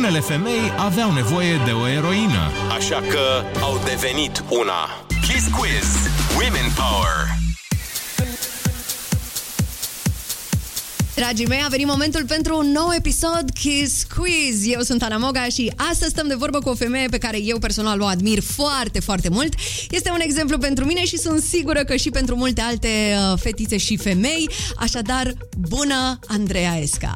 unele femei aveau nevoie de o eroină. Așa că au devenit una. Kiss Quiz. Women Power. Dragii mei, a venit momentul pentru un nou episod Kiss Quiz. Eu sunt Ana Moga și astăzi stăm de vorbă cu o femeie pe care eu personal o admir foarte, foarte mult. Este un exemplu pentru mine și sunt sigură că și pentru multe alte uh, fetițe și femei. Așadar, bună, Andreea Esca!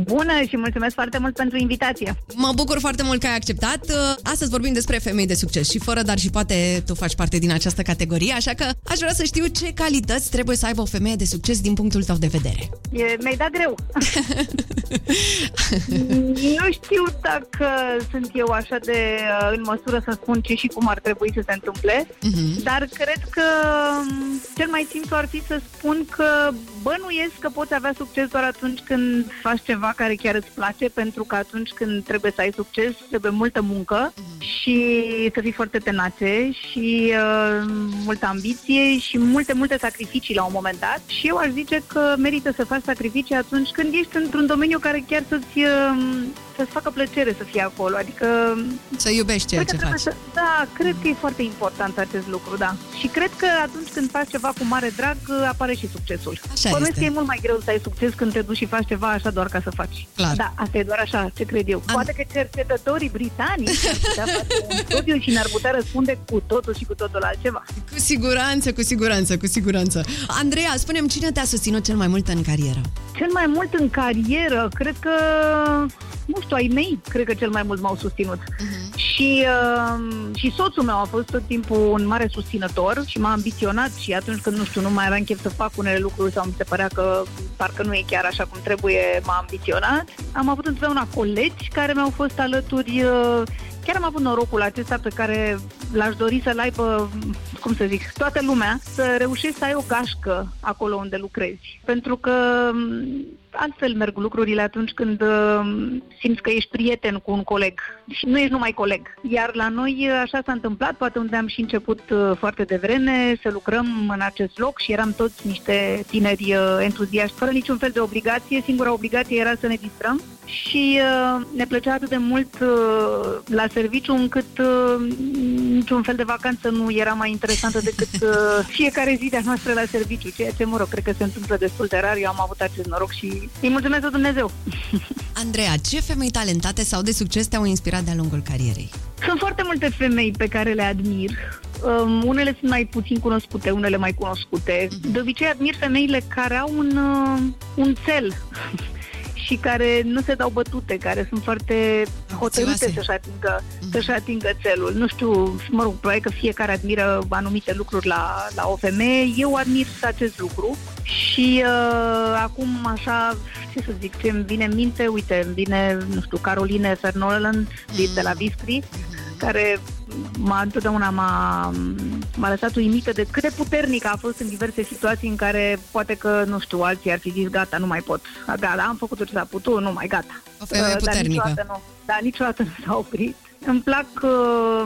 Bună și mulțumesc foarte mult pentru invitație. Mă bucur foarte mult că ai acceptat. Uh, Astăzi vorbim despre femei de succes și fără, dar și poate tu faci parte din această categorie, așa că aș vrea să știu ce calități trebuie să aibă o femeie de succes din punctul tău de vedere. E, mi-ai dat greu. nu știu dacă sunt eu așa de uh, în măsură să spun ce și cum ar trebui să se întâmple, Mhm. dar cred că um, cel mai simplu ar fi să spun că bănuiesc că poți avea succes doar atunci când faci ceva care chiar îți place, pentru că atunci când trebuie să ai succes, trebuie multă muncă și să fii foarte tenace și uh, multă ambiție și multe, multe sacrificii la un moment dat. Și eu aș zice că merită să faci sacrificii atunci când ești într-un domeniu care chiar să-ți, uh, să-ți facă plăcere să fii acolo. Adică Să iubești ceea Cred ce că faci. trebuie Să, da, cred că e foarte important acest lucru, da. Și cred că atunci când faci ceva cu mare drag, apare și succesul. Așa Bănuiesc este. că e mult mai greu să ai succes când te duci și faci ceva așa doar ca să faci. Clar. Da, asta e doar așa, ce cred eu. Am- Poate că cercetătorii britanici ar putea face un studiu și ne-ar putea răspunde cu totul și cu totul altceva. Cu siguranță, cu siguranță, cu siguranță. Andreea, spunem cine te-a susținut cel mai mult în carieră? Cel mai mult în carieră, cred că, nu știu, ai mei, cred că cel mai mult m-au susținut. Mhm. Și, uh, și soțul meu a fost tot timpul un mare susținător și m-a ambiționat și atunci când, nu știu, nu mai aveam chef să fac unele lucruri sau mi se părea că parcă nu e chiar așa cum trebuie, m-a ambiționat. Am avut întotdeauna colegi care mi-au fost alături uh, Chiar am avut norocul acesta pe care l-aș dori să-l aibă, cum să zic, toată lumea, să reușești să ai o gașcă acolo unde lucrezi. Pentru că m, altfel merg lucrurile atunci când uh, simți că ești prieten cu un coleg și nu ești numai coleg. Iar la noi uh, așa s-a întâmplat, poate unde am și început uh, foarte devreme să lucrăm în acest loc și eram toți niște tineri uh, entuziaști, fără niciun fel de obligație. Singura obligație era să ne distrăm și uh, ne plăcea atât de mult uh, la serviciu încât uh, niciun fel de vacanță nu era mai interesantă decât uh, fiecare zi de-a noastră la serviciu, ceea ce, mă rog, cred că se întâmplă destul de rar. Eu am avut acest noroc și îi mulțumesc lui Dumnezeu. Andreea, ce femei talentate sau de succes te-au inspirat de-a lungul carierei? Sunt foarte multe femei pe care le admir. Um, unele sunt mai puțin cunoscute, unele mai cunoscute. De obicei admir femeile care au un, uh, un cel și care nu se dau bătute, care sunt foarte hotărâte Ambițioase. să-și atingă, să-și atingă țelul. Nu știu, mă rog, probabil că fiecare admiră anumite lucruri la, la o femeie. Eu admir acest lucru și uh, acum așa, ce să zic, ce îmi vine în minte, uite, îmi vine, nu știu, Caroline Fernoland de, de la Vispri, care m-a întotdeauna m-a, m-a lăsat uimită de cât de puternică a fost în diverse situații în care poate că, nu știu, alții ar fi zis gata, nu mai pot. Gata, am făcut tot ce s-a putut, nu mai gata. O femeie Uh, Dar puternică. niciodată nu, dar niciodată nu s-a oprit. Îmi plac, uh,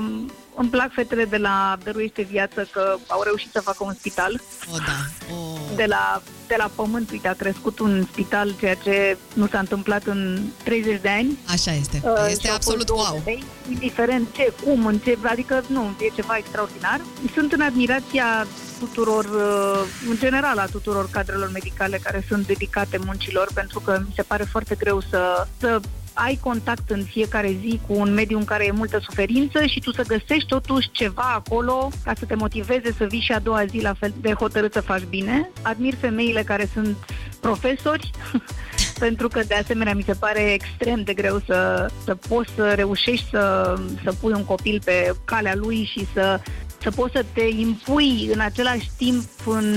îmi plac fetele de la Dăruiește Viață că au reușit să facă un spital O, da. O... de la, de la pământ, uite, a crescut un spital, ceea ce nu s-a întâmplat în 30 de ani. Așa este. Uh, Este și au absolut fost două wow. femei, indiferent ce, cum, în ce, adică nu, e ceva extraordinar. Sunt în admirația tuturor, uh, în general a tuturor cadrelor medicale care sunt dedicate muncilor, pentru că mi se pare foarte greu să, să ai contact în fiecare zi cu un mediu în care e multă suferință și tu să găsești totuși ceva acolo ca să te motiveze să vii și a doua zi la fel de hotărât să faci bine. Admir femeile care sunt profesori, pentru că de asemenea mi se pare extrem de greu să, să poți să reușești să, să pui un copil pe calea lui și să să poți să te impui în același timp în,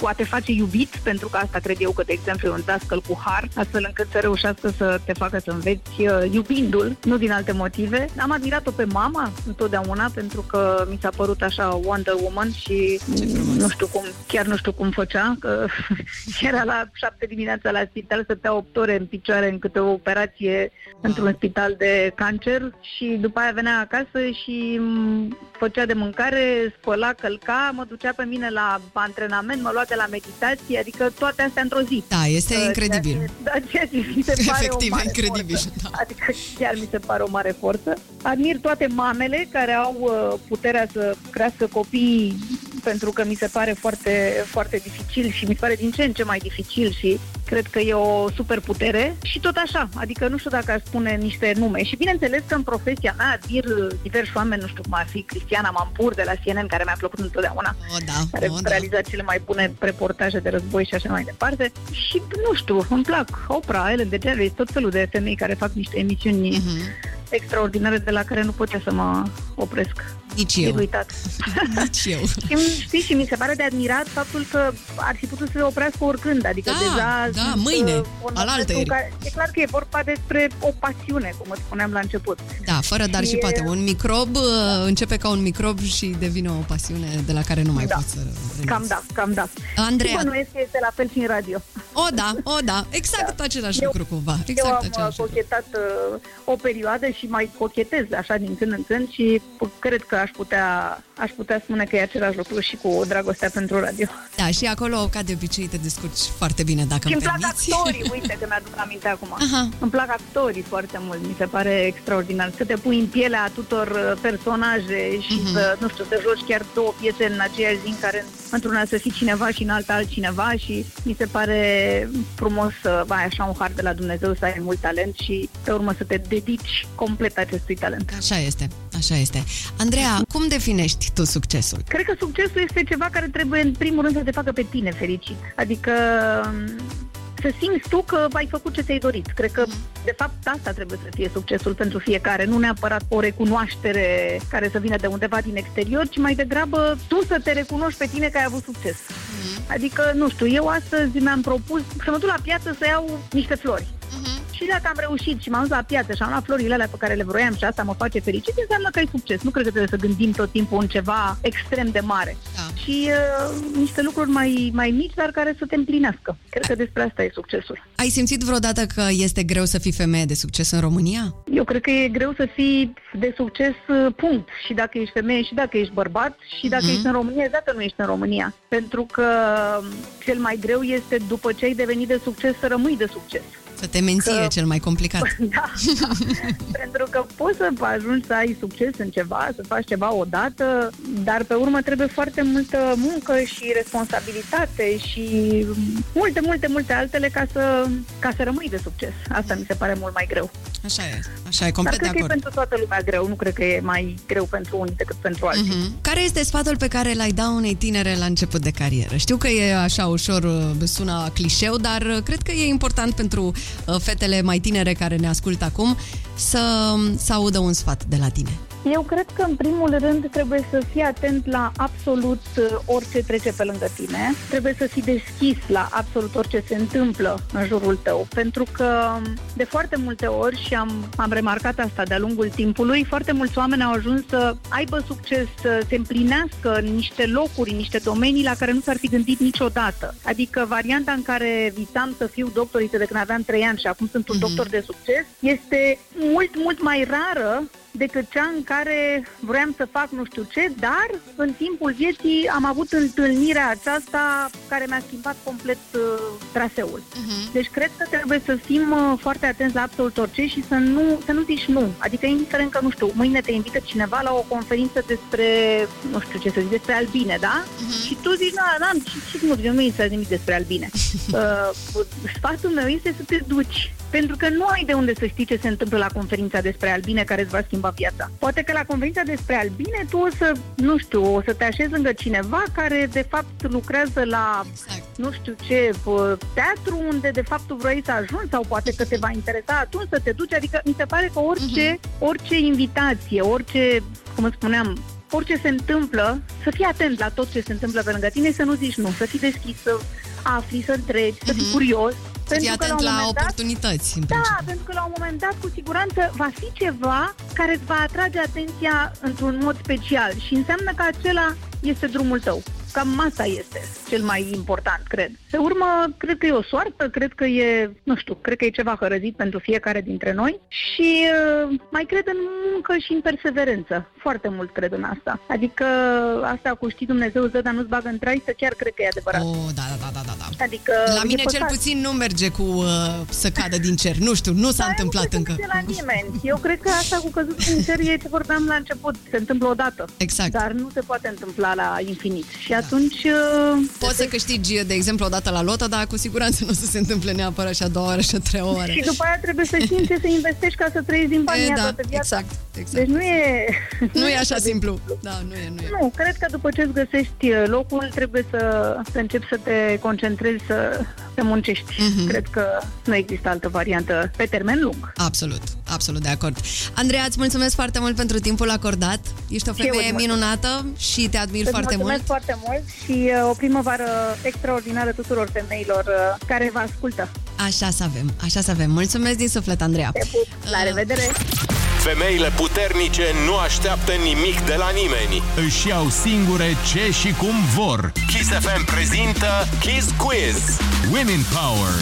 cu a te face iubit, pentru că asta cred eu că, de exemplu, e un dascăl cu har, astfel încât să reușească să te facă să înveți uh, iubindu-l, nu din alte motive. Am admirat-o pe mama întotdeauna, pentru că mi s-a părut așa Wonder Woman și Ce frumos. nu știu cum, chiar nu știu cum făcea, că era la șapte dimineața la spital, stătea 8 ore în picioare în câte o operație într-un spital de cancer și după aia venea acasă și m, făcea de mâncare mâncare, spăla, călca, mă ducea pe mine la antrenament, mă lua de la meditație, adică toate astea într-o zi. Da, este Uh, incredibil. Ceea ce, da, ceea ce mi se pare Efectiv, o mare incredibil, Forță. da. Adică chiar mi se pare o mare forță. Admir toate mamele care au uh, puterea să crească copii pentru că mi se pare foarte, foarte dificil și mi se pare din ce în ce mai dificil și cred că e o super putere și tot așa, adică nu știu dacă aș spune niște nume și bineînțeles că în profesia mea admir diversi oameni, nu știu cum ar fi Cristiana Mampur de la CNN care mi-a plăcut întotdeauna O, da, care o, a da. realizat cele mai bune reportaje de război și așa mai departe. Și, nu știu, îmi plac Oprah, Ellen DeGeneres, tot felul de femei care fac niște emisiuni Mhm. Extraordinare de la care nu pot eu să mă opresc. Nici E eu. uitat. Nici eu. Și, îmi- știi, și mi se pare de admirat faptul că ar fi putut să se oprească oricând, adică Da, deja... da, sunt, mâine, uh, un alaltăieri. moment în care- E clar că e vorba despre o pasiune, cum îți spuneam la început. Da, fără dar și Și- poate. Un microb uh, începe ca un microb și devine o pasiune de la care nu mai Da. poți să renunți. Cam da, cam da. Andreea. Și bănuiesc că este la fel și în radio. O, da, o, da. Exact același Eu- lucru cumva. Eu Exact am uh, același lucru. cochetat uh, o perioadă și mai cochetez așa din când în când și p- cred că aș putea, aș putea spune că e același lucru și cu dragostea pentru radio. Da, și acolo, ca de obicei, te descurci foarte bine, dacă Și îmi îmi plac permiți. actorii, uite că mi-aduc aminte acum. Aha. Îmi plac actorii foarte mult, mi se pare extraordinar. Să te pui în pielea tuturor uh, personaje și Mhm. să, nu știu, să joci chiar două piese în aceeași zi în care într-una să fii cineva și în alta altcineva și mi se pare frumos să ai așa un har de la Dumnezeu, să ai mult talent și pe urmă să te dedici complet acestui talent. Așa este, așa este. Andreea, cum definești tu succesul? Cred că succesul este ceva care trebuie în primul rând să te facă pe tine fericit. Adică m, să simți tu că ai făcut ce ți-ai dorit. Cred că, de fapt, asta trebuie să fie succesul pentru fiecare, nu neapărat o recunoaștere care să vină de undeva din exterior, ci mai degrabă tu să te recunoști pe tine că ai avut succes. Adică, nu știu, eu astăzi mi-am propus să mă duc la piață să iau niște flori. Și dacă am reușit și m-am dus la piață și am luat florile alea pe care le vroiam și asta mă face fericit, înseamnă că ai succes. Nu cred că trebuie să gândim tot timpul în ceva extrem de mare. Da. Și uh, niște lucruri mai, mai mici, dar care să te împlinească. Cred că despre asta e succesul. Ai simțit vreodată că este greu să fii femeie de succes în România? Eu cred că e greu să fii de succes, uh, punct. Și dacă ești femeie, și dacă ești bărbat, și dacă Mhm. ești în România, și dacă nu ești în România. Pentru că um, cel mai greu este, după ce ai devenit de succes, să rămâi de succes. Să te menții Că- e cel mai complicat. Da, da. pentru că poți să ajungi să ai succes în ceva, să faci ceva odată, dar pe urmă trebuie foarte multă muncă și responsabilitate și multe, multe, multe altele ca să, ca să rămâi de succes. Asta mi se pare mult mai greu. Așa e, așa e, Dar complet de cred că e acord. pentru toată lumea greu, nu cred că e mai greu pentru unii decât pentru alții. Mhm. Care este sfatul pe care l-ai da unei tinere la început de carieră? Știu că e așa ușor, uh, sună clișeu, dar uh, cred că e important pentru uh, fetele mai tinere care ne ascultă acum să, să audă un sfat de la tine. Eu cred că, în primul rând, trebuie să fii atent la absolut uh, orice trece pe lângă tine. Trebuie să fii deschis la absolut orice se întâmplă în jurul tău. Pentru că, de foarte multe ori, și am, am remarcat asta de-a lungul timpului, foarte mulți oameni au ajuns să aibă succes, să se împlinească în niște locuri, în niște domenii la care nu s-ar fi gândit niciodată. Adică varianta în care visam să fiu doctoriță de când aveam 3 ani și acum sunt un Mhm. doctor de succes este mult, mult mai rară decât cea în care vroiam să fac nu știu ce, dar în timpul vieții am avut întâlnirea aceasta care mi-a schimbat complet uh, traseul. Deci cred că trebuie să fim uh, foarte atenți la absolut orice și să nu, să nu zici nu. Adică indiferent că, nu știu, mâine te invită cineva la o conferință despre, nu știu ce să zic, despre albine, da? Și tu zici, nu, n-am, ce, ce nu, eu nu mi să nimic despre albine. uh, sfatul meu este să te duci. Pentru că nu ai de unde să știi ce se întâmplă la conferința despre albine care îți va schimba viața. Poate că la conferința despre albine tu o să, nu știu, o să te așezi lângă cineva care de fapt lucrează la Exact. nu știu ce, pă, teatru unde de fapt tu vrei să ajungi sau poate că te va interesa atunci să te duci. Adică mi se pare că orice, orice invitație, orice, cum îți spuneam, orice se întâmplă, să fii atent la tot ce se întâmplă pe lângă tine, să nu zici nu, să fii deschis, să afli, să întregi, să fii curios. Să fii pentru că atent un la moment dat- oportunități. în da, principiu. pentru că la un moment dat, cu siguranță, va fi ceva care îți va atrage atenția într-un mod special și înseamnă că acela este drumul tău. Cam asta este cel mai important, cred. Pe urmă, cred că e o soartă, cred că e, nu știu, cred că e ceva hărăzit pentru fiecare dintre noi și uh, mai cred în muncă și în perseverență. Foarte mult cred în asta. Adică asta cu știi Dumnezeu ză, dar nu-ți bagă în să chiar cred că e adevărat. Oh, da, da, da, da, da. da. Adică La e mine cel păcat. puțin nu merge cu uh, să cadă din cer. Nu știu, nu s-a Da, întâmplat eu nu încă. cred că nu se la nimeni. Eu cred că asta cu căzut din cer e ce vorbeam la început. Se întâmplă odată. Exact. Dar nu se poate întâmpla la infinit. Și atunci... uh, Poți să câștigi, de exemplu, o dată la lotă, dar cu siguranță nu o să se întâmple neapărat și a doua oară și a treia oară. Și după aia trebuie să știi în ce să investești ca să trăiești din banii E, aia da, toată viața. exact, exact. Deci nu e... Nu e așa de simplu. Da, nu e, nu e. Nu, cred că după ce îți găsești uh, locul, trebuie să, să începi să te concentrezi, să, să muncești. Mhm. Cred că nu există altă variantă pe termen lung. Absolut, absolut de acord. Andreea, îți mulțumesc foarte mult pentru timpul acordat. Ești o Și eu femeie îți mulțumesc. minunată și te admir Îți foarte mulțumesc mult. foarte mult și uh, o primăvară extraordinară tuturor femeilor uh, care vă ascultă. Așa să avem, așa să avem. Mulțumesc din suflet, Andreea. Te pup. La Uh, revedere! Femeile puternice nu așteaptă nimic de la nimeni. Își iau singure ce și cum vor. Kiss FM prezintă Kiss Quiz. Women Power